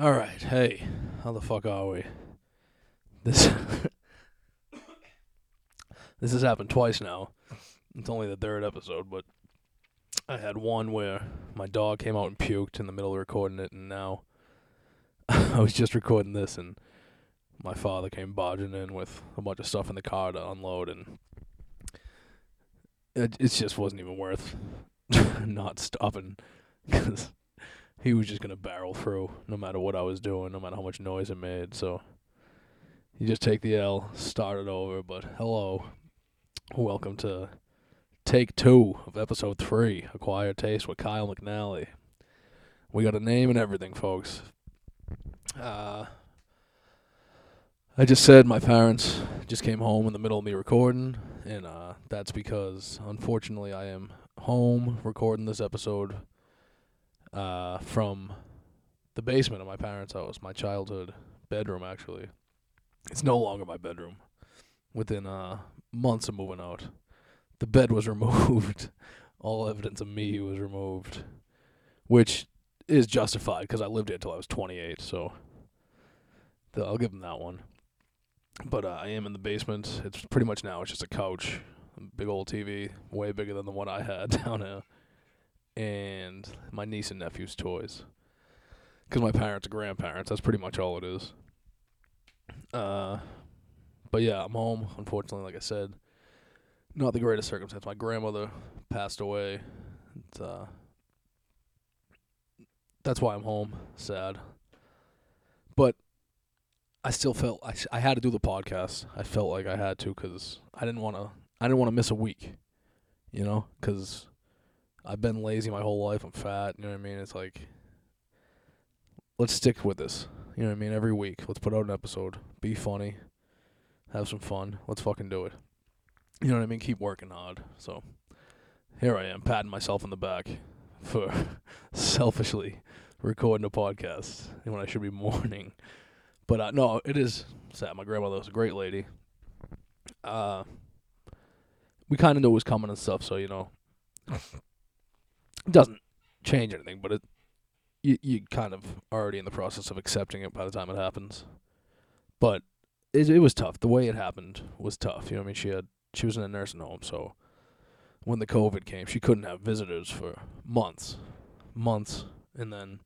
All right, hey, how the fuck are we? This this has happened twice now. It's only the third episode, but I had one where my dog came out and puked in the middle of recording it, and now I was just recording this, and my father came barging in with a bunch of stuff in the car to unload, and it it just wasn't even worth not stopping because he was just gonna barrel through no matter what I was doing, no matter how much noise it made. So you just take the L, start it over. But hello, welcome to take two of episode three, Acquired Taste with Kyle McNally. We got a name and everything, folks. Uh, I just said my parents just came home in the middle of me recording, and uh, that's because unfortunately I am home recording this episode uh, from the basement of my parents' house, my childhood bedroom. Actually, it's no longer my bedroom. Within uh, months of moving out, the bed was removed. All evidence of me was removed, which is justified because I lived here until I was 28. So the, I'll give them that one. But uh, I am in the basement. It's pretty much now. It's just a couch, big old TV, way bigger than the one I had down here and my niece and nephew's toys. Because my parents are grandparents. That's pretty much all it is. Uh, but yeah, I'm home. Unfortunately, like I said, not the greatest circumstance. My grandmother passed away. It's, uh, that's why I'm home. Sad. But I still felt I, I had to do the podcast. I felt like I had to because I didn't want to. I didn't want to miss a week. You know, because I've been lazy my whole life. I'm fat. You know what I mean? It's like, let's stick with this. You know what I mean? Every week, let's put out an episode. Be funny. Have some fun. Let's fucking do it. You know what I mean? Keep working hard. So here I am, patting myself in the back for selfishly recording a podcast when I should be mourning. But uh, no, it is sad. My grandmother was a great lady. Uh, we kind of knew it was coming and stuff, so you know, doesn't change anything, but it you you kind of already in the process of accepting it by the time it happens. But it it was tough. The way it happened was tough. You know I mean? She had she was in a nursing home, so when the COVID came, she couldn't have visitors for months, months, and then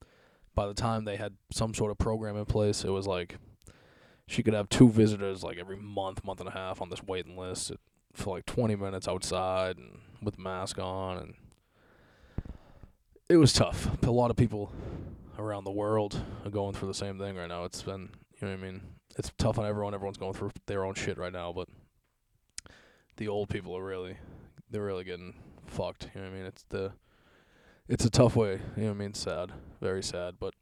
by the time they had some sort of program in place, it was like she could have two visitors like every month, month and a half on this waiting list for like 20 minutes outside and with mask on and it was tough. A lot of people around the world are going through the same thing right now. It's been, you know what I mean? It's tough on everyone. Everyone's going through their own shit right now, but the old people are really they're really getting fucked, you know what I mean? It's the it's a tough way, you know what I mean? Sad, very sad, but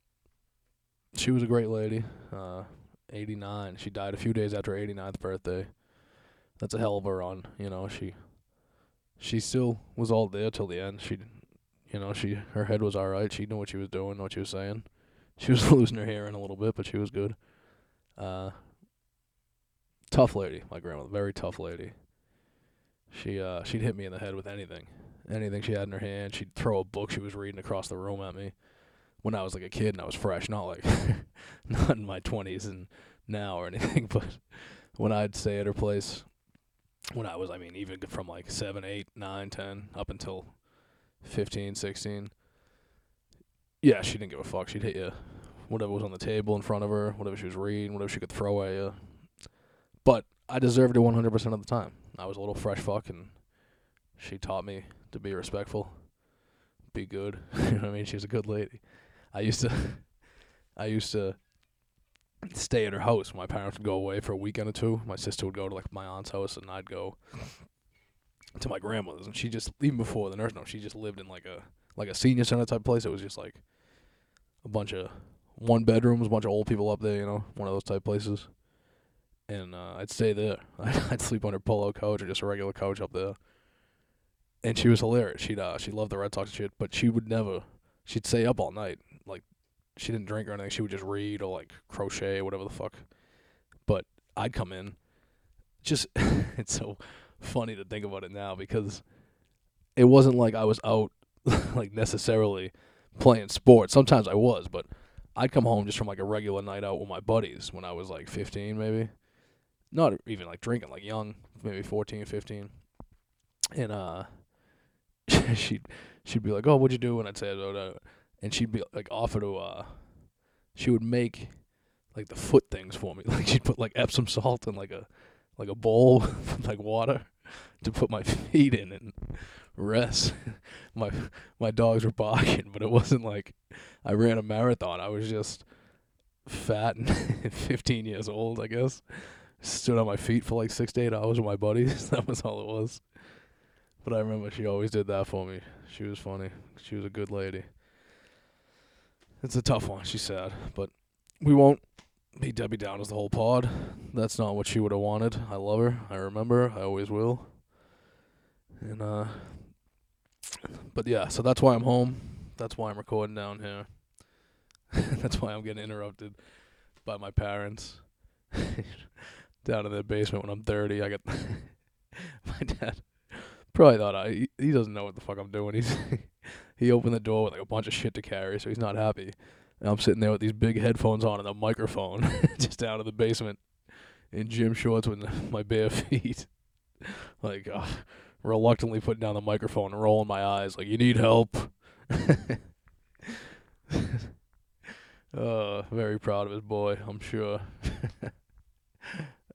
she was a great lady. Uh 89. She died a few days after her 89th birthday. That's a hell of a run, you know. She she still was all there till the end. She you know, she her head was all right. She knew what she was doing, what she was saying. She was losing her hair in a little bit, but she was good. Uh, tough lady, my grandmother, very tough lady. She uh she'd hit me in the head with anything, anything she had in her hand. She'd throw a book she was reading across the room at me when I was like a kid and I was fresh, not like not in my twenties and now or anything, but when I'd stay at her place when I was, I mean, even from like seven, eight, nine, ten, up until 15, 16. Yeah, she didn't give a fuck. She'd hit you whatever was on the table in front of her, whatever she was reading, whatever she could throw at you. But I deserved it 100% of the time. I was a little fresh fuck, and she taught me to be respectful, be good. you know what I mean? She's a good lady. I used to, I used to stay at her house. My parents would go away for a weekend or two. My sister would go to like my aunt's house, and I'd go to my grandmother's, and she just even before the nurse home, she just lived in like a like a senior center type place. It was just like a bunch of one bedrooms, a bunch of old people up there, you know, one of those type places. And uh, I'd stay there. I'd sleep on her polo couch or just a regular couch up there. And she was hilarious. She'd uh, she loved the Red Sox shit, but she would never. She'd stay up all night. Like she didn't drink or anything. She would just read or like crochet or whatever the fuck. But I'd come in. Just it's so funny to think about it now because it wasn't like I was out like necessarily playing sports. Sometimes I was, but I'd come home just from like a regular night out with my buddies when I was like 15 maybe. Not even like drinking, like young, maybe 14, 15. And uh she'd she'd be like, "Oh, what'd you do?" And I'd say, oh, no. and she'd be like, offer to uh she would make like the foot things for me. Like she'd put like Epsom salt in like a like a bowl with like water to put my feet in and rest. my my dogs were barking, but it wasn't like I ran a marathon. I was just fat and 15 years old, I guess. Stood on my feet for like six to eight hours with my buddies. that was all it was. But I remember she always did that for me. She was funny. She was a good lady. It's a tough one. She's sad, but we won't be Debbie Downers the whole pod. That's not what she would have wanted. I love her. I remember. I always will. And uh, but yeah. So that's why I'm home. That's why I'm recording down here. that's why I'm getting interrupted by my parents down in the basement when I'm 30. I got my dad probably thought I he doesn't know what the fuck I'm doing. He's he opened the door with like a bunch of shit to carry, so he's not happy. And I'm sitting there with these big headphones on and a microphone, just down in the basement in gym shorts with my bare feet, like uh, reluctantly putting down the microphone and rolling my eyes, like you need help. uh, very proud of his boy, I'm sure.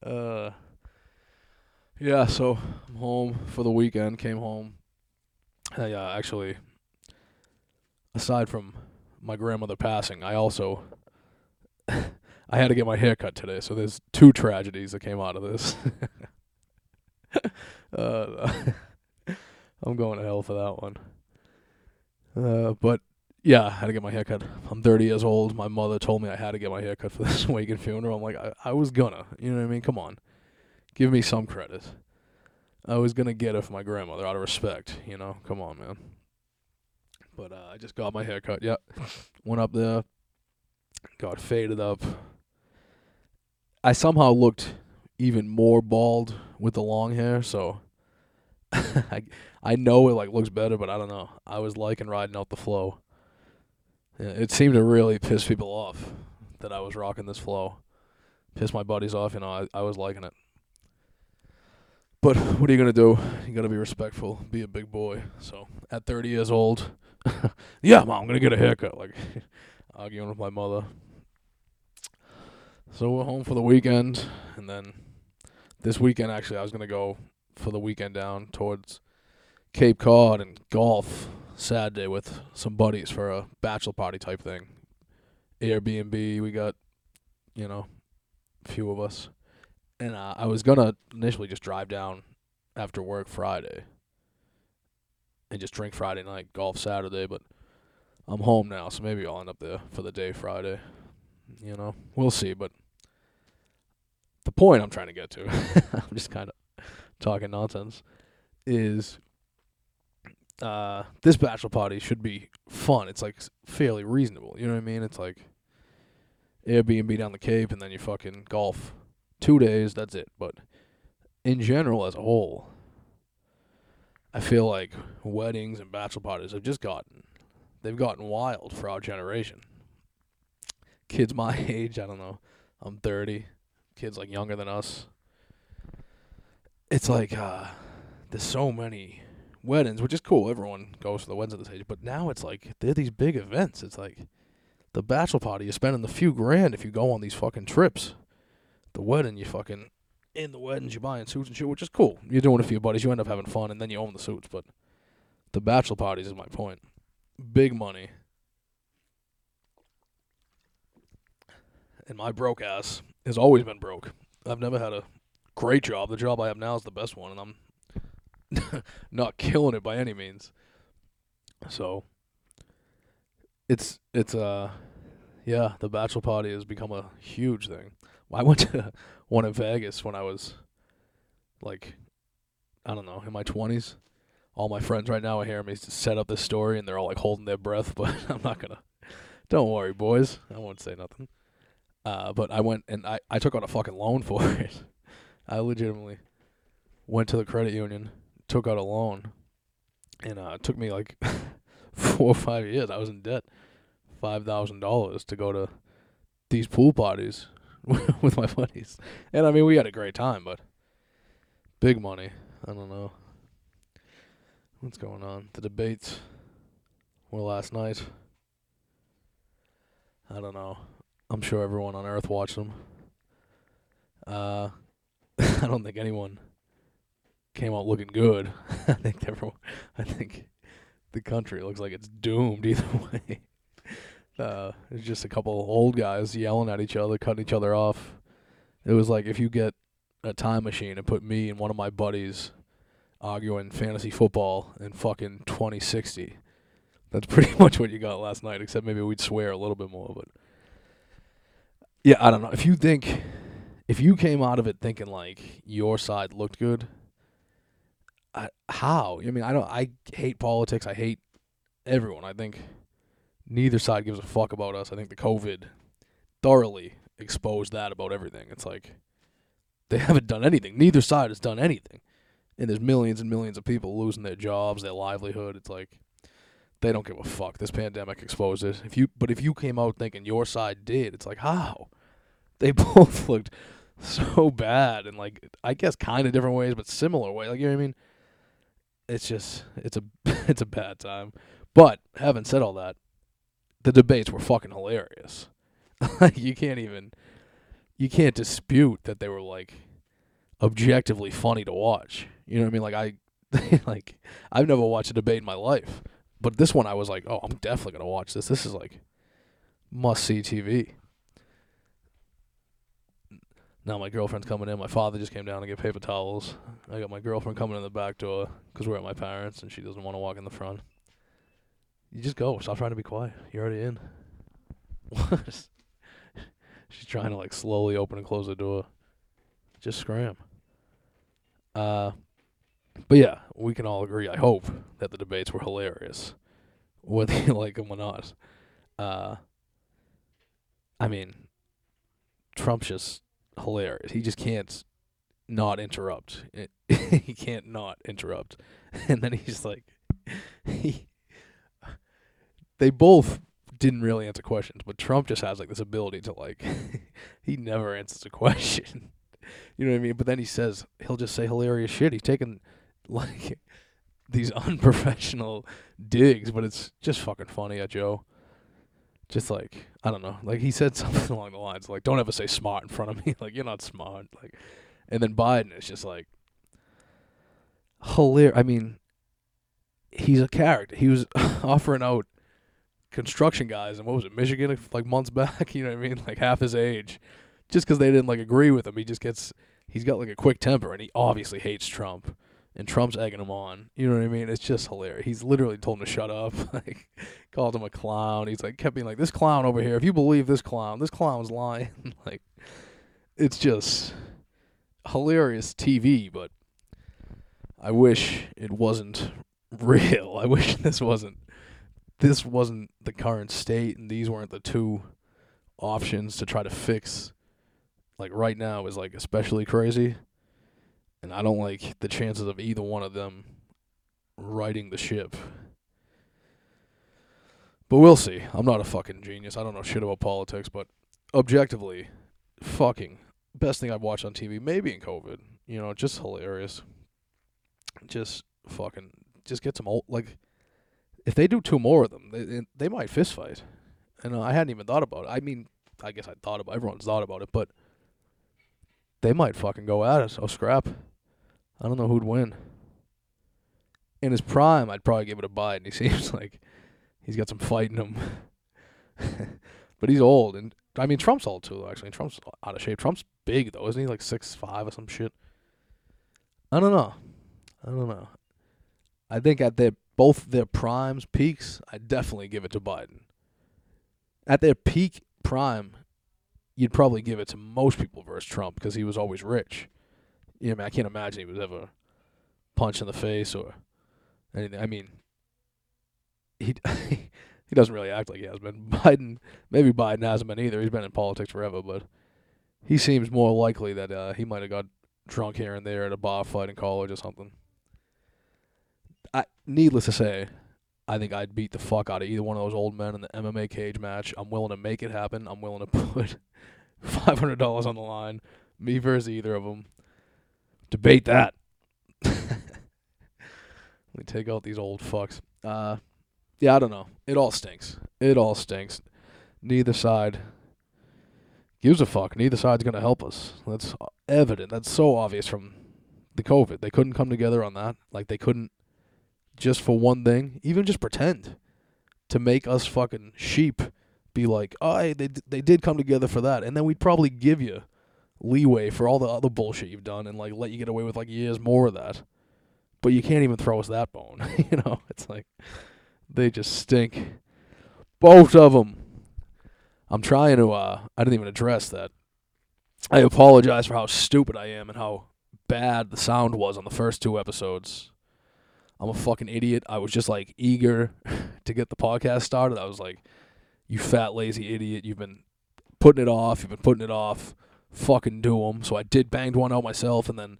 uh, yeah, so I'm home for the weekend. Came home. Uh, yeah, actually, aside from my grandmother passing, I also I had to get my hair cut today. So there's two tragedies that came out of this. uh, I'm going to hell for that one. Uh, but yeah, I had to get my hair cut. I'm 30 years old. My mother told me I had to get my hair cut for this wake and funeral. I'm like, I, I was gonna. You know what I mean? Come on. Give me some credit. I was gonna get it for my grandmother out of respect, you know. Come on, man. But uh, I just got my hair cut. Yep. Went up there, got faded up. I somehow looked even more bald with the long hair, so I I know it like looks better, but I don't know. I was liking riding out the flow. It seemed to really piss people off that I was rocking this flow. Piss my buddies off, you know. I, I was liking it. But what are you gonna do? You gotta be respectful, be a big boy. So at 30 years old, yeah, mom, I'm gonna get a haircut. Like arguing with my mother. So we're home for the weekend, and then this weekend actually I was gonna go for the weekend down towards Cape Cod and golf Saturday with some buddies for a bachelor party type thing. Airbnb, we got, you know, a few of us and uh, I was gonna initially just drive down after work Friday and just drink Friday night, golf Saturday, but I'm home now, so maybe I'll end up there for the day Friday. You know, we'll see. But the point I'm trying to get to, I'm just kind of talking nonsense, is uh, this bachelor party should be fun. It's like fairly reasonable. You know what I mean? It's like Airbnb down the Cape, and then you fucking golf two days, that's it. But in general, as a whole, I feel like weddings and bachelor parties have just gotten, they've gotten wild for our generation. Kids my age, I don't know, I'm 30. Kids like younger than us. It's like, uh, there's so many weddings, which is cool. Everyone goes to the weddings at this age. But now it's like, they're these big events. It's like, the bachelor party, you're spending the few grand if you go on these fucking trips the wedding, you fucking in the weddings, you're buying suits and shit, which is cool. You're doing it for your buddies. You end up having fun, and then you own the suits. But the bachelor parties is my point. Big money. And my broke ass has always been broke. I've never had a great job. The job I have now is the best one, and I'm not killing it by any means. So it's it's uh yeah, the bachelor party has become a huge thing. I went to one in Vegas when I was like, I don't know, in my 20s. All my friends right now are hearing me set up this story and they're all like holding their breath, but I'm not to. Don't worry, boys. I won't say nothing. Uh, but I went and I, I took out a fucking loan for it. I legitimately went to the credit union, took out a loan, and uh, it took me like four or five years. I was in debt five thousand dollars to go to these pool parties with my buddies, and I mean we had a great time, but big money. I don't know what's going on. The debates were last night. I don't know. I'm sure everyone on Earth watched them. Uh, I don't think anyone came out looking good. I think everyone. I think the country looks like it's doomed either way. Uh, it's just a couple old guys yelling at each other, cutting each other off. It was like if you get a time machine and put me and one of my buddies arguing fantasy football in fucking 2060. That's pretty much what you got last night, except maybe we'd swear a little bit more. But yeah, I don't know. If you think, if you came out of it thinking like your side looked good, I, how? I mean, I don't. I hate politics. I hate everyone. I think neither side gives a fuck about us. I think the COVID thoroughly exposed that about everything. It's like they haven't done anything. Neither side has done anything. And there's millions and millions of people losing their jobs, their livelihood. It's like they don't give a fuck. This pandemic exposed it. If you but if you came out thinking your side did, it's like how? They both looked so bad and like I guess kind of different ways, but similar way. Like you know what I mean? It's just it's a it's a bad time. But having said all that, the debates were fucking hilarious. like you can't even you can't dispute that they were like objectively funny to watch. You know what I mean? Like I like I've never watched a debate in my life, but this one I was like, "Oh, I'm definitely going to watch this. This is like must see TV." Now my girlfriend's coming in. My father just came down to get paper towels. I got my girlfriend coming in the back door because we're at my parents and she doesn't want to walk in the front. You just go. Stop trying to be quiet. You're already in. What? She's trying to like slowly open and close the door. Just scram. Uh, but yeah, we can all agree. I hope that the debates were hilarious, whether you like them or not. Uh, I mean, Trump's just hilarious. He just can't not interrupt. he can't not interrupt, and then he's like, he. They both didn't really answer questions, but Trump just has like this ability to like, he never answers a question. You know what I mean? But then he says he'll just say hilarious shit. He's taking like these unprofessional digs, but it's just fucking funny at Joe. Just like I don't know, like he said something along the lines like, "Don't ever say smart in front of me." like you're not smart. Like, and then Biden is just like hilarious. I mean, he's a character. He was offering out construction guys, and what was it, Michigan, like months back? You know what I mean? Like half his age, just because they didn't like agree with him. He just gets he's got like a quick temper, and he obviously hates Trump. And Trump's egging him on. You know what I mean? It's just hilarious. He's literally told him to shut up. like called him a clown. He's like kept being like, This clown over here, if you believe this clown, this clown's lying. like it's just hilarious TV, but I wish it wasn't real. I wish this wasn't this wasn't the current state and these weren't the two options to try to fix like right now is like especially crazy and I don't like the chances of either one of them righting the ship. But we'll see. I'm not a fucking genius. I don't know shit about politics, but objectively, fucking best thing I've watched on TV, maybe in COVID. You know, just hilarious. Just fucking just get some old like if they do two more of them, they they might fist fight. And uh, I hadn't even thought about it. I mean, I guess I thought about everyone's thought about it, but they might fucking go at it. Oh, scrap. I don't know who'd win. In his prime, I'd probably give it a bite. And He seems like he's got some fight in him. but he's old, and I mean Trump's old too. Actually, Trump's out of shape. Trump's big though, isn't he? Like six five or some shit. I don't know. I don't know. I think at their both their primes, peaks, I definitely give it to Biden. At their peak prime, you'd probably give it to most people versus Trump because he was always rich. Know, I, mean, I can't imagine he was ever punched in the face or anything. I mean, he he doesn't really act like he has been. Biden, maybe Biden hasn't been either. He's been in politics forever, but he seems more likely that uh, he might have got drunk here and there at a bar fight in college or something. I, needless to say, I think I'd beat the fuck out of either one of those old men in the MMA cage match. I'm willing to make it happen. I'm willing to put five hundred dollars on the line, me versus either of them. Debate that. Me take out these old fucks. Uh, yeah, I don't know. It all stinks. It all stinks. Neither side gives a fuck. Neither side's gonna help us. That's evident. That's so obvious from the COVID. They couldn't come together on that. Like they couldn't just for one thing, even just pretend to make us fucking sheep be like, "Oh, hey, they they did come together for that." And then we'd probably give you leeway for all the other bullshit you've done and like let you get away with like years more of that. But you can't even throw us that bone. you know, it's like they just stink. Both of them. I'm trying to uh I didn't even address that. I apologize for how stupid I am and how bad the sound was on the first two episodes. I'm a fucking idiot. I was just like eager to get the podcast started. I was like, you fat lazy idiot, you've been putting it off, you've been putting it off. Fucking do them. So I did banged one out myself and then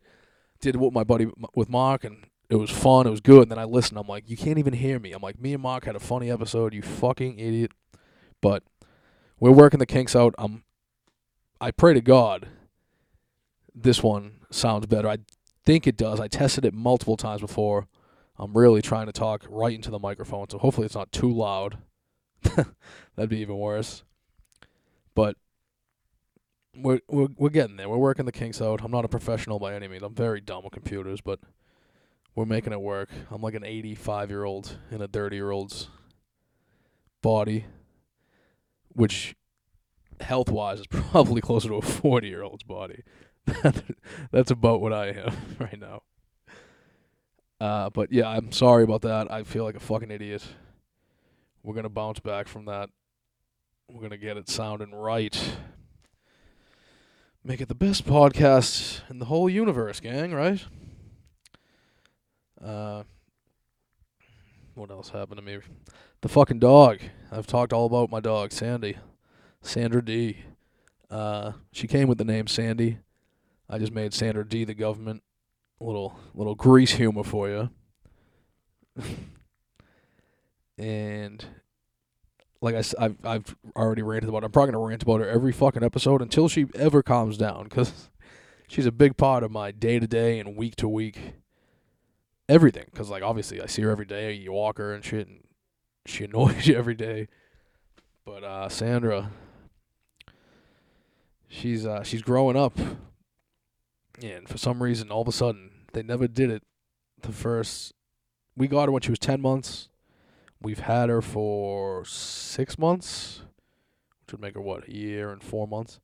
did it with my buddy with Mark and it was fun, it was good. And then I listened, I'm like, you can't even hear me. I'm like, me and Mark had a funny episode, you fucking idiot. But we're working the kinks out. I'm I pray to God this one sounds better. I think it does. I tested it multiple times before. I'm really trying to talk right into the microphone, so hopefully it's not too loud. That'd be even worse. But we're, we're we're getting there. We're working the kinks out. I'm not a professional by any means. I'm very dumb with computers, but we're making it work. I'm like an 85 year old in a 30 year old's body, which health wise is probably closer to a 40 year old's body. That's about what I am right now. Uh, but yeah, I'm sorry about that. I feel like a fucking idiot. We're gonna bounce back from that. We're gonna get it sounding right. Make it the best podcast in the whole universe, gang. Right? Uh, what else happened to me? The fucking dog. I've talked all about my dog, Sandy, Sandra D. Uh, she came with the name Sandy. I just made Sandra D the government. Little little grease humor for you. and like I, have I've already ranted about. Her. I'm probably gonna rant about her every fucking episode until she ever calms down, because she's a big part of my day to day and week to week everything. Because like obviously I see her every day. You walk her and shit, and she annoys you every day. But uh, Sandra, she's uh, she's growing up and for some reason, all of a sudden, they never did it. The first, we got her when she was 10 months. We've had her for six months, which would make her, what, a year and four months?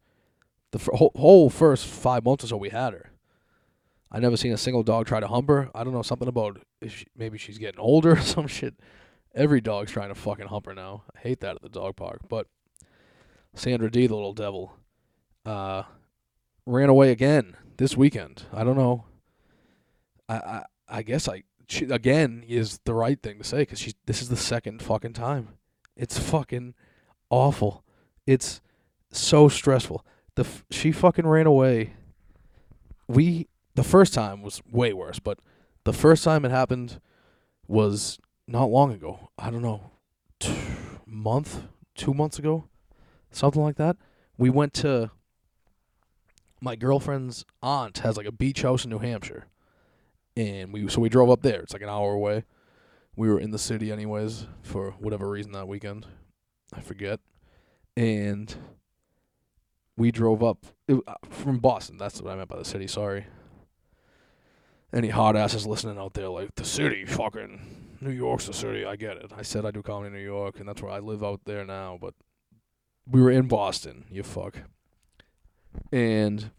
The f- whole, first five months or so we had her. I never seen a single dog try to hump her. I don't know, something about she, maybe she's getting older or some shit. Every dog's trying to fucking hump her now. I hate that at the dog park. But Sandra D, the little devil, uh, ran away again this weekend. I don't know. I I, I guess I she, again is the right thing to say because she this is the second fucking time. It's fucking awful. It's so stressful. The she fucking ran away. We the first time was way worse, but the first time it happened was not long ago. I don't know, two month, two months ago, something like that. We went to my girlfriend's aunt has like a beach house in New Hampshire, and we so we drove up there. It's like an hour away. We were in the city anyways for whatever reason that weekend. I forget, and we drove up it, uh, from Boston. That's what I meant by the city. Sorry. Any hot asses listening out there, like the city, fucking New York's the city. I get it. I said I do comedy in New York, and that's where I live out there now. But we were in Boston. You fuck and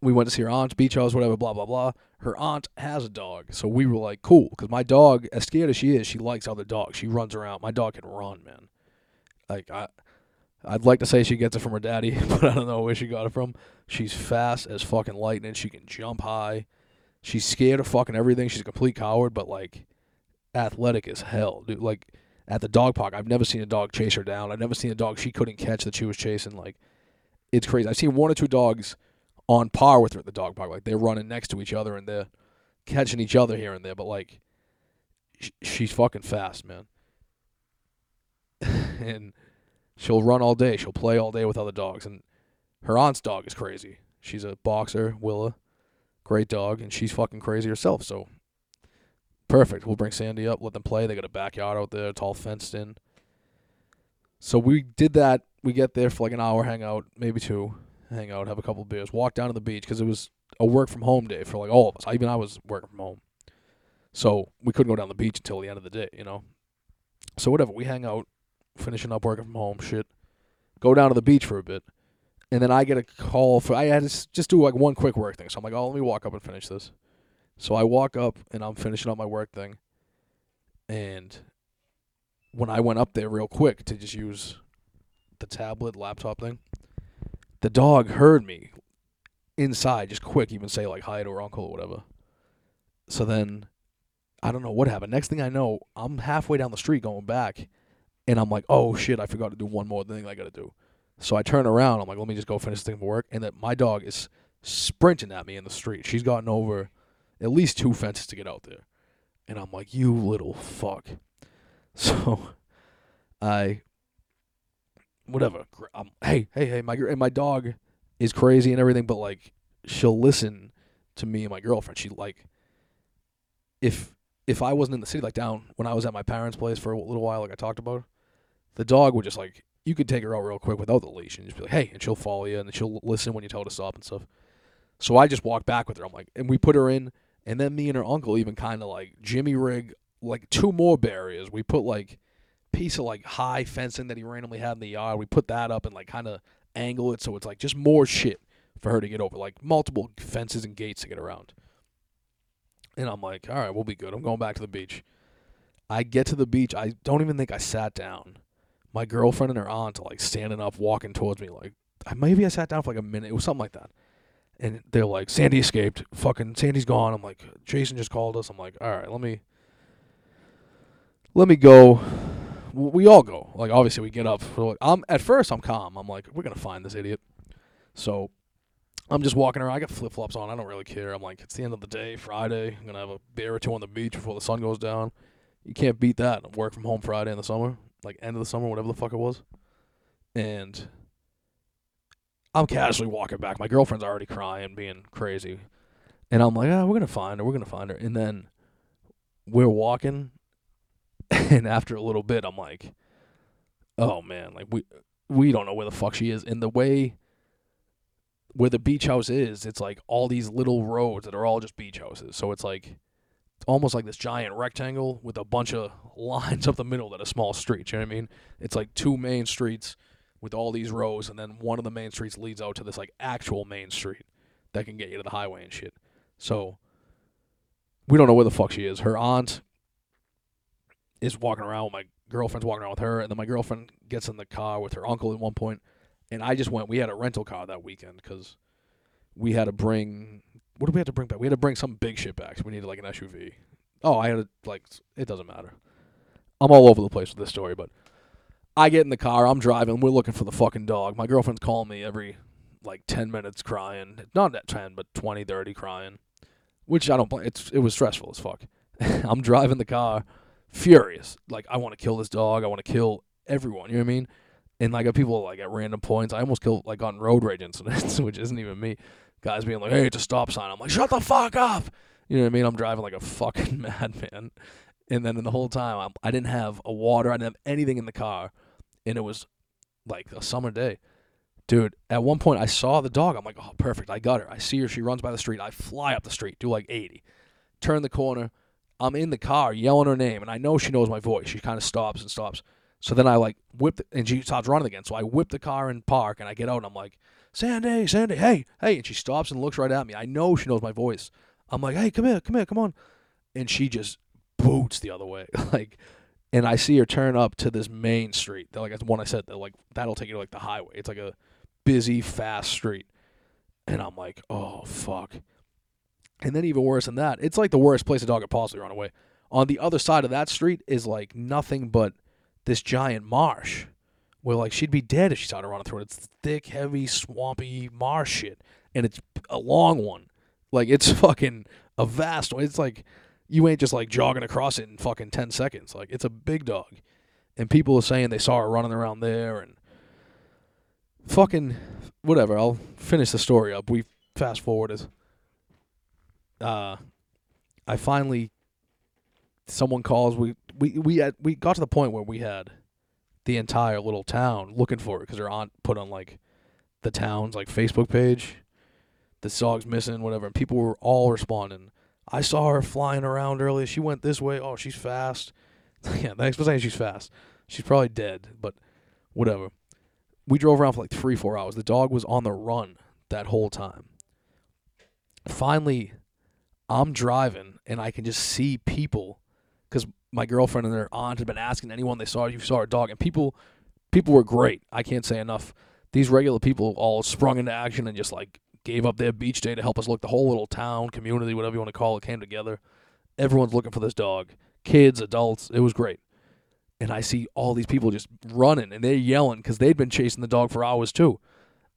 we went to see her aunt's beach house, whatever, blah blah blah. Her aunt has a dog, so we were like, cool, because my dog, as scared as she is, she likes other dogs. She runs around. My dog can run, man. Like I, I'd like to say she gets it from her daddy, but I don't know where she got it from. She's fast as fucking lightning. She can jump high. She's scared of fucking everything. She's a complete coward, but like athletic as hell, dude. Like at the dog park, I've never seen a dog chase her down. I've never seen a dog she couldn't catch that she was chasing. Like it's crazy. I've seen one or two dogs on par with her at the dog park. Like they're running next to each other and they're catching each other here and there. But like, sh- she's fucking fast, man. and she'll run all day. She'll play all day with other dogs. And her aunt's dog is crazy. She's a boxer, Willa. Great dog. And she's fucking crazy herself. So perfect. We'll bring Sandy up, let them play. They got a backyard out there. It's all fenced in. So we did that. We get there for like an hour, hang out, maybe two, hang out, have a couple beers, walk down to the beach because it was a work from home day for like all of us. Even I was working from home. So we couldn't go down the beach until the end of the day, you know? So whatever, we hang out, finishing up working from home, shit. Go down to the beach for a bit. And then I get a call for I had to just do like one quick work thing. So I'm like, oh, let me walk up and finish this. So I walk up and I'm finishing up my work thing. And when I went up there real quick to just use the tablet laptop thing, the dog heard me inside, just quick, even say like hi to her uncle or whatever. So then I don't know what happened. Next thing I know, I'm halfway down the street going back, and I'm like, oh shit, I forgot to do one more thing I gotta do. So I turn around. I'm like, let me just go finish this thing for work. And that my dog is sprinting at me in the street. She's gotten over at least two fences to get out there, and I'm like, you little fuck. So I, whatever. I'm, um, hey, hey, hey, my and my dog is crazy and everything, but like she'll listen to me and my girlfriend. She like if if I wasn't in the city, like down when I was at my parents' place for a little while, like I talked about, the dog would just like you could take her out real quick without the leash and just be like, hey, and she'll follow you and she'll listen when you tell her to stop and stuff. So I just walked back with her. I'm like, and we put her in, and then me and her uncle even kind of like Jimmy rig like two more barriers. We put like piece of like high fencing that he randomly had in the yard. We put that up and like kind of angle it so it's like just more shit for her to get over, like multiple fences and gates to get around. And I'm like, all right, we'll be good. I'm going back to the beach. I get to the beach. I don't even think I sat down. My girlfriend and her aunt are like standing up, walking towards me. Like, maybe I sat down for like a minute. It was something like that. And they're like, Sandy escaped. Fucking Sandy's gone. I'm like, Jason just called us. I'm like, all right, let me, let me go. We all go. Like, obviously, we get up. I'm at first, I'm calm. I'm like, we're gonna find this idiot. So I'm just walking around. I got flip flops on. I don't really care. I'm like, it's the end of the day, Friday. I'm gonna have a beer or two on the beach before the sun goes down. You can't beat that. Work from home Friday in the summer, like end of the summer, whatever the fuck it was. And I'm casually walking back. My girlfriend's already crying, being crazy, and I'm like, ah, we're gonna find her. We're gonna find her. And then we're walking, and after a little bit, I'm like, oh man, like we we don't know where the fuck she is. And the way where the beach house is, it's like all these little roads that are all just beach houses. So it's like almost like this giant rectangle with a bunch of lines up the middle that are small streets. You know what I mean? It's like two main streets with all these rows, and then one of the main streets leads out to this like actual main street that can get you to the highway and shit. So we don't know where the fuck she is. Her aunt is walking around. With my girlfriend's walking around with her, and then my girlfriend gets in the car with her uncle at one point, and I just went. We had a rental car that weekend because we had to bring. What did we have to bring back? We had to bring some big shit back. So we needed like an SUV. Oh, I had to like. It doesn't matter. I'm all over the place with this story, but I get in the car. I'm driving. We're looking for the fucking dog. My girlfriend's calling me every like 10 minutes crying. Not at 10, but 20, 30 crying. Which I don't blame. It's it was stressful as fuck. I'm driving the car, furious. Like I want to kill this dog. I want to kill everyone. You know what I mean? And like people like at random points. I almost killed like on road rage incidents, which isn't even me. Guys being like, "Hey, it's a stop sign." I'm like, "Shut the fuck up!" You know what I mean? I'm driving like a fucking madman. And then the whole time, I'm, I didn't have a water. I didn't have anything in the car, and it was like a summer day. Dude, at one point I saw the dog. I'm like, oh, perfect. I got her. I see her. She runs by the street. I fly up the street, do like 80, turn the corner. I'm in the car yelling her name, and I know she knows my voice. She kind of stops and stops. So then I like whip, the, and she starts running again. So I whip the car in park, and I get out, and I'm like, Sandy, Sandy, hey, hey. And she stops and looks right at me. I know she knows my voice. I'm like, hey, come here, come here, come on. And she just boots the other way. like, and I see her turn up to this main street. They're like that's the one I said. Like that'll take you to like the highway. It's like a busy, fast street. And I'm like, oh fuck. And then even worse than that, it's like the worst place a dog could possibly run away. On the other side of that street is like nothing but this giant marsh. Where like she'd be dead if she started running through it. It's thick, heavy, swampy marsh shit. And it's a long one. Like it's fucking a vast one. It's like You ain't just like jogging across it in fucking 10 seconds. Like, it's a big dog. And people are saying they saw her running around there and fucking whatever. I'll finish the story up. We fast forward forwarded. Uh, I finally, someone calls. We we we had, we got to the point where we had the entire little town looking for it because her aunt put on like the town's like Facebook page. The dog's missing, whatever, and people were all responding. I saw her flying around earlier. She went this way. Oh, she's fast. yeah, thanks for saying she's fast. She's probably dead, but whatever. We drove around for like three, four hours. The dog was on the run that whole time. Finally, I'm driving and I can just see people because my girlfriend and their aunt had been asking anyone they saw you saw a dog, and people people were great. I can't say enough. These regular people all sprung into action and just like gave up their beach day to help us look. The whole little town, community, whatever you want to call it, came together. Everyone's looking for this dog. Kids, adults. It was great. And I see all these people just running and they're yelling because they'd been chasing the dog for hours too.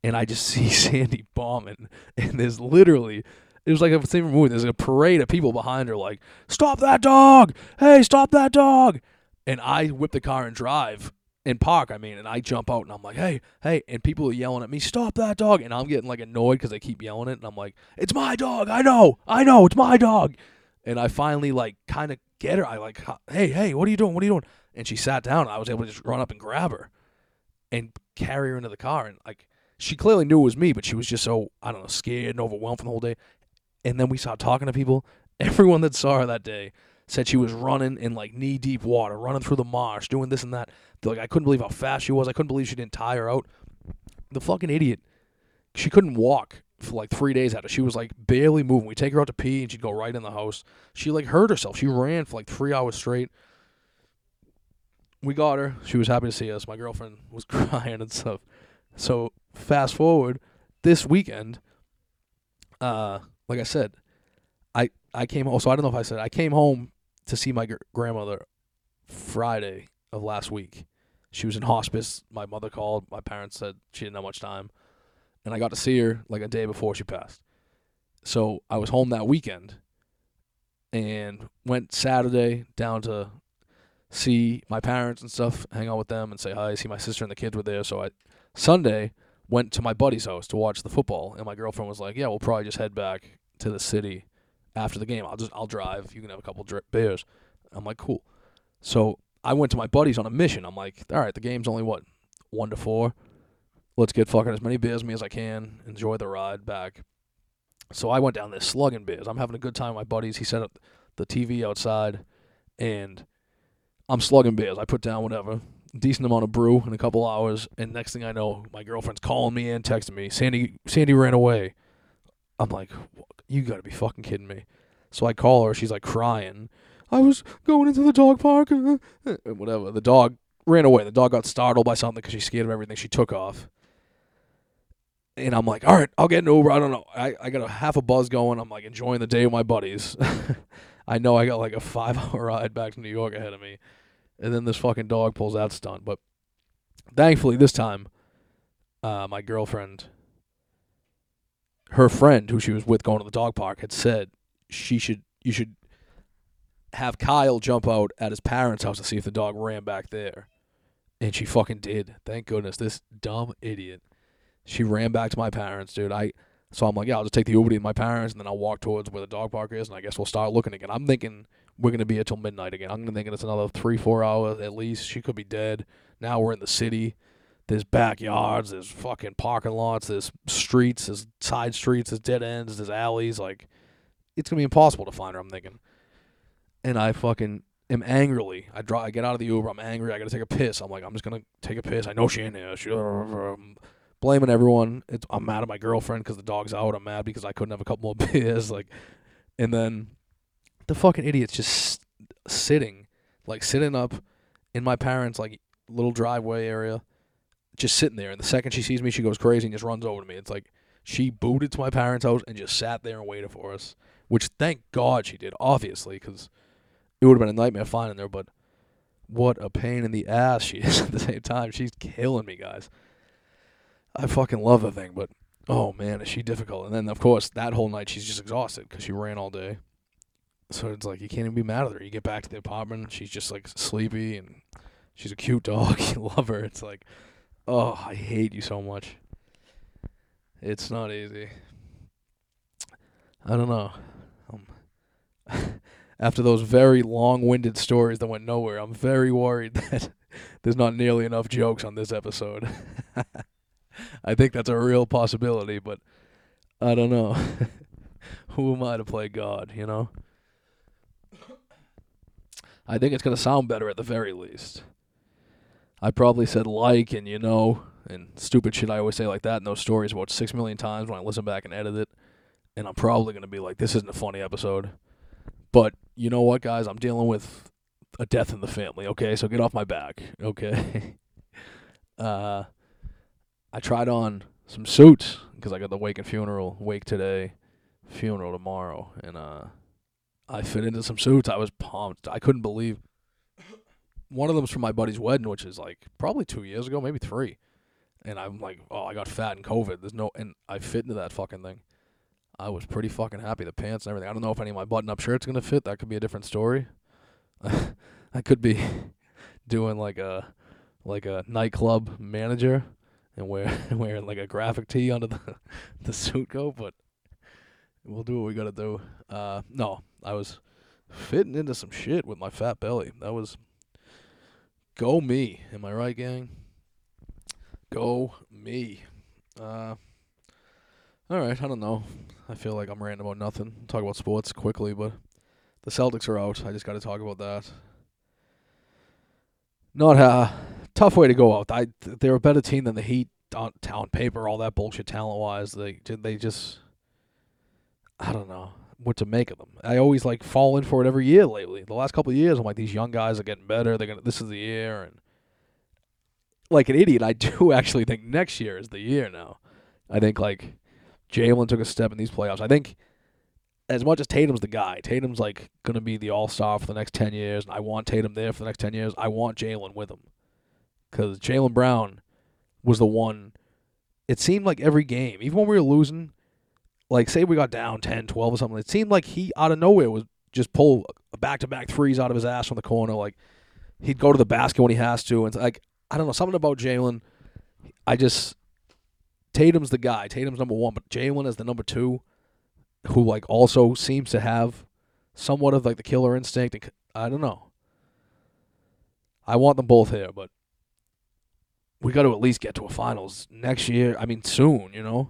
And I just see Sandy bombing. And there's literally it was like a same movie. There's a parade of people behind her, like, "Stop that dog! Hey, stop that dog!" And I whip the car and drive and park. I mean, and I jump out and I'm like, "Hey, hey!" And people are yelling at me, "Stop that dog!" And I'm getting like annoyed because they keep yelling it. And I'm like, "It's my dog! I know, I know, it's my dog!" And I finally like kind of get her. I like, "Hey, hey, what are you doing? What are you doing?" And she sat down. I was able to just run up and grab her and carry her into the car. And like, she clearly knew it was me, but she was just so I don't know, scared and overwhelmed from the whole day. And then we stopped talking to people. Everyone that saw her that day said she was running in like knee deep water, running through the marsh, doing this and that. They're like, I couldn't believe how fast she was. I couldn't believe she didn't tire out. The fucking idiot. She couldn't walk for like three days after. She was like barely moving. We take her out to pee and she'd go right in the house. She like hurt herself. She ran for like three hours straight. We got her. She was happy to see us. My girlfriend was crying and stuff. So fast forward this weekend, uh, like I said, I I came home. So I don't know if I said I came home to see my gr- grandmother Friday of last week. She was in hospice. My mother called. My parents said she didn't have much time, and I got to see her like a day before she passed. So I was home that weekend, and went Saturday down to see my parents and stuff, hang out with them, and say hi. See my sister and the kids were there. So I Sunday went to my buddy's house to watch the football, and my girlfriend was like, "Yeah, we'll probably just head back to the city after the game. I'll just I'll drive. You can have a couple dri- beers." I'm like, "Cool." So I went to my buddies on a mission. I'm like, "All right, the game's only what one to four. Let's get fucking as many beers me as I can. Enjoy the ride back." So I went down there slugging beers. I'm having a good time with my buddies. He set up the TV outside, and I'm slugging beers. I put down whatever decent amount of brew in a couple hours, and next thing I know, my girlfriend's calling me and texting me, Sandy, Sandy ran away. I'm like, you gotta be fucking kidding me. So I call her, she's like crying. I was going into the dog park, and uh, whatever. The dog ran away. The dog got startled by something because she's scared of everything. She took off. And I'm like, all right, I'll get an Uber. I don't know. I, I got a half a buzz going. I'm like enjoying the day with my buddies. I know I got like a five hour ride back to New York ahead of me and then this fucking dog pulls out stunt. But thankfully, this time, uh, my girlfriend, her friend who she was with going to the dog park, had said she should you should have Kyle jump out at his parents' house to see if the dog ran back there, and she fucking did. Thank goodness. This dumb idiot. She ran back to my parents, dude. I so I'm like, yeah, I'll just take the Uber to my parents, and then I'll walk towards where the dog park is, and I guess we'll start looking again. I'm thinking we're gonna be here till midnight again. I'm thinking it's another three, four hours at least. She could be dead. Now we're in the city. There's backyards. There's fucking parking lots. There's streets. There's side streets. There's dead ends. There's alleys. Like, it's gonna be impossible to find her. I'm thinking. And I fucking am angrily. I draw. I get out of the Uber. I'm angry. I gotta take a piss. I'm like, I'm just gonna take a piss. I know she ain't here. She, blaming everyone. It's, I'm mad at my girlfriend because the dog's out. I'm mad because I couldn't have a couple more beers. Like, and then the fucking idiot's just sitting, like sitting up in my parents' like little driveway area, just sitting there. And the second she sees me, she goes crazy and just runs over to me. It's like she booted to my parents' house and just sat there and waited for us. Which thank God she did, obviously, because it would have been a nightmare finding her. But what a pain in the ass she is at the same time. She's killing me, guys. I fucking love the thing, but oh man, is she difficult. And then of course that whole night she's just exhausted because she ran all day So it's like you can't even be mad at her. You get back to the apartment, she's just like sleepy and she's a cute dog. you love her. It's like, oh, I hate you so much. It's not easy. I don't know. Um, after those very long-winded stories that went nowhere, I'm very worried that there's not nearly enough jokes on this episode. I think that's a real possibility, but I don't know. Who am I to play God, you know? I think it's going to sound better at the very least. I probably said like and you know and stupid shit I always say like that in those stories about six million times when I listen back and edit it. And I'm probably going to be like, this isn't a funny episode. But you know what, guys? I'm dealing with a death in the family, okay? So get off my back, okay? uh, I tried on some suits because I got the wake and funeral, wake today, funeral tomorrow. And uh, I fit into some suits. I was pumped. I couldn't believe. One of them's from my buddy's wedding, which is like probably two years ago, maybe three. And I'm like, oh, I got fat in COVID. There's no, and I fit into that fucking thing. I was pretty fucking happy. The pants and everything. I don't know if any of my button-up shirts gonna fit. That could be a different story. I could be doing like a like a nightclub manager and wear wearing like a graphic tee under the the suit coat, but we'll do what we gotta do. Uh, no, I was fitting into some shit with my fat belly. That was go me. Am I right, gang? Go me. Uh, all right. I don't know. I feel like I'm ranting about nothing. Talk about sports quickly, but the Celtics are out. I just got to talk about that. Not a tough way to go out. I they're a better team than the Heat on, on paper. All that bullshit talent wise, they did they just I don't know what to make of them. I always like fall in for it every year lately. The last couple of years, I'm like these young guys are getting better. They're gonna this is the year, and like an idiot, I do actually think next year is the year now. I think like Jaylen took a step in these playoffs. I think as much as Tatum's the guy, Tatum's like gonna be the all star for the next ten years, and I want Tatum there for the next ten years. I want Jaylen with him because Jaylen Brown was the one. It seemed like every game, even when we were losing, like say we got down 10, 12 or something, it seemed like he out of nowhere was just pull a back to back threes out of his ass from the corner. Like he'd go to the basket when he has to, and like I don't know something about Jaylen. I just Tatum's the guy. Tatum's number one, but Jaylen is the number two, who like also seems to have somewhat of like the killer instinct. And I don't know. I want them both here, but we got to at least get to a finals next year. I mean, soon, you know.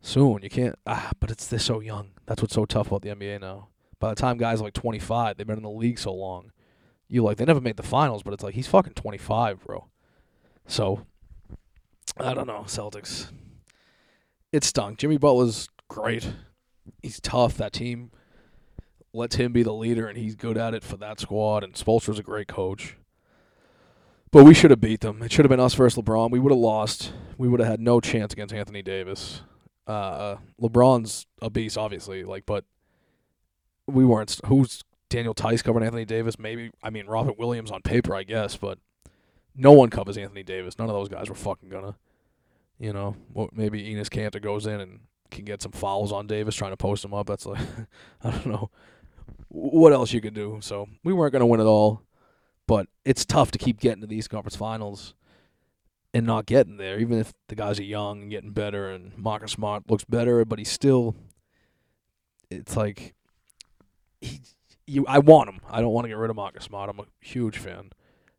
Soon, you can't. Ah, but it's they're so young. That's what's so tough about the NBA now. By the time guys are like 25, they've been in the league so long. You like they never made the finals, but it's like he's fucking 25, bro. So I don't know, Celtics. It stunk. Jimmy Butler's great. He's tough. That team lets him be the leader, and he's good at it for that squad. And Spoelstra's a great coach. But we should have beat them. It should have been us versus LeBron. We would have lost. We would have had no chance against Anthony Davis. Uh, LeBron's a beast, obviously. Like, but we weren't. Who's Daniel Theis covering Anthony Davis? Maybe. I mean, Robert Williams on paper, I guess. But no one covers Anthony Davis. None of those guys were fucking gonna. You know, maybe Enes Kanter goes in and can get some fouls on Davis trying to post him up. That's like, I don't know what else you could do. So we weren't gonna win it all. But it's tough to keep getting to these conference finals and not getting there, even if the guys are young and getting better and Marcus Smart looks better, but he's still it's like he you I want him. I don't want to get rid of Marcus Smart. I'm a huge fan.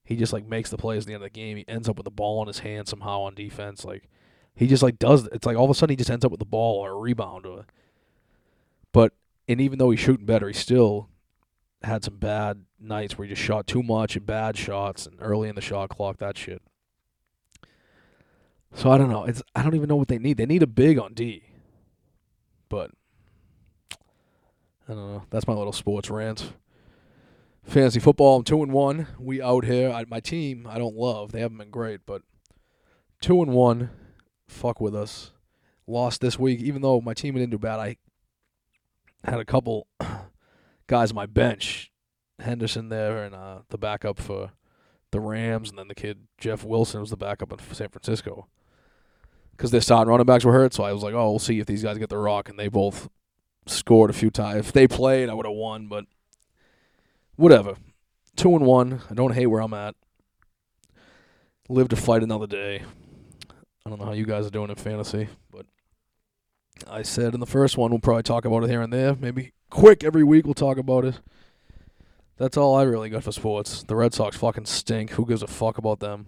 He just like makes the plays at the end of the game. He ends up with the ball in his hand somehow on defense. Like he just like does it's like all of a sudden he just ends up with the ball or a rebound or but and even though he's shooting better, he still had some bad nights where he just shot too much and bad shots and early in the shot clock, that shit. So I don't know. It's I don't even know what they need. They need a big on D. But I don't know. That's my little sports rant. Fantasy football, I'm two and one. We out here. I, my team, I don't love. They haven't been great, but two and one. Fuck with us. Lost this week, even though my team didn't do bad. I had a couple guys on my bench, Henderson there, and uh, the backup for the Rams, and then the kid Jeff Wilson was the backup in San Francisco. Because their starting running backs were hurt, so I was like, oh, we'll see if these guys get the rock, and they both scored a few times. If they played, I would have won, but whatever. Two and one. I don't hate where I'm at. Live to fight another day. I don't know how you guys are doing in fantasy, but I said in the first one we'll probably talk about it here and there. Maybe quick every week we'll talk about it. That's all I really got for sports. The Red Sox fucking stink. Who gives a fuck about them?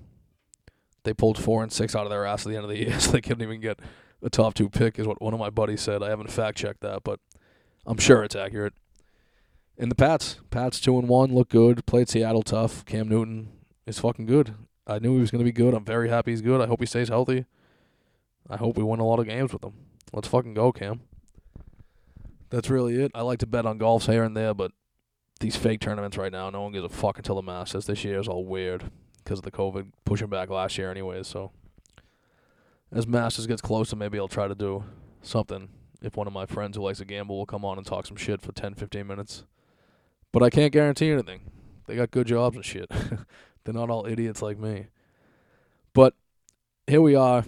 They pulled four and six out of their ass at the end of the year, so they couldn't even get the top two pick, is what one of my buddies said. I haven't fact checked that, but I'm sure it's accurate. In the Pats, Pats two and one look good. Played Seattle tough. Cam Newton is fucking good. I knew he was going to be good. I'm very happy he's good. I hope he stays healthy. I hope we win a lot of games with him. Let's fucking go, Cam. That's really it. I like to bet on golfs here and there, but these fake tournaments right now, no one gives a fuck until the Masters. This year is all weird because of the COVID pushing back last year, anyways. So as Masters gets closer, maybe I'll try to do something. If one of my friends who likes to gamble will come on and talk some shit for 10, 15 minutes. But I can't guarantee anything. They got good jobs and shit. They're not all idiots like me. But here we are.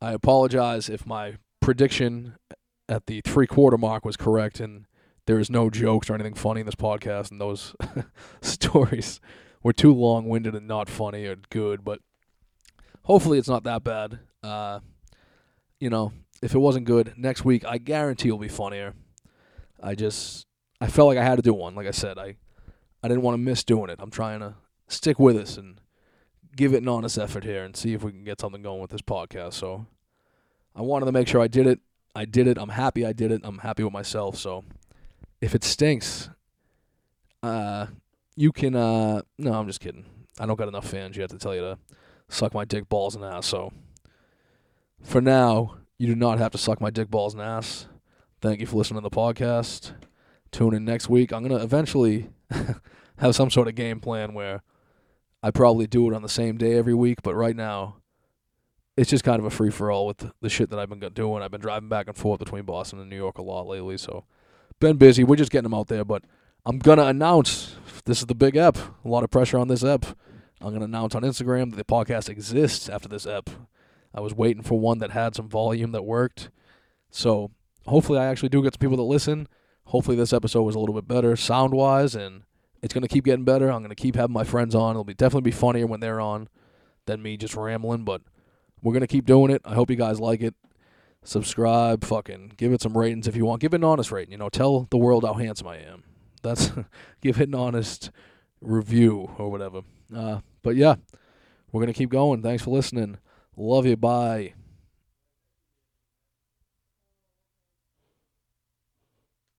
I apologize if my prediction at the three quarter mark was correct and there is no jokes or anything funny in this podcast and those stories were too long winded and not funny or good, but hopefully it's not that bad. Uh, you know, if it wasn't good, next week I guarantee it'll be funnier. I just I felt like I had to do one. Like I said, I I didn't want to miss doing it. I'm trying to stick with us and give it an honest effort here and see if we can get something going with this podcast. So I wanted to make sure I did it. I did it. I'm happy I did it. I'm happy with myself. So if it stinks, uh, you can. Uh, no, I'm just kidding. I don't got enough fans yet to tell you to suck my dick balls and ass. So for now, you do not have to suck my dick balls and ass. Thank you for listening to the podcast. Tune in next week. I'm gonna eventually have some sort of game plan where I probably do it on the same day every week. But right now, it's just kind of a free for all with the shit that I've been doing. I've been driving back and forth between Boston and New York a lot lately, so been busy. We're just getting them out there, but I'm gonna announce this is the big ep. A lot of pressure on this ep. I'm gonna announce on Instagram that the podcast exists after this ep. I was waiting for one that had some volume that worked. So hopefully I actually do get some people that listen. Hopefully this episode was a little bit better sound wise and it's gonna keep getting better. I'm gonna keep having my friends on. It'll be definitely be funnier when they're on than me just rambling, but we're gonna keep doing it. I hope you guys like it. Subscribe, fucking give it some ratings if you want. Give it an honest rating. You know, tell the world how handsome I am. That's give it an honest review or whatever. Uh, but yeah, we're gonna keep going. Thanks for listening. Love you. Bye.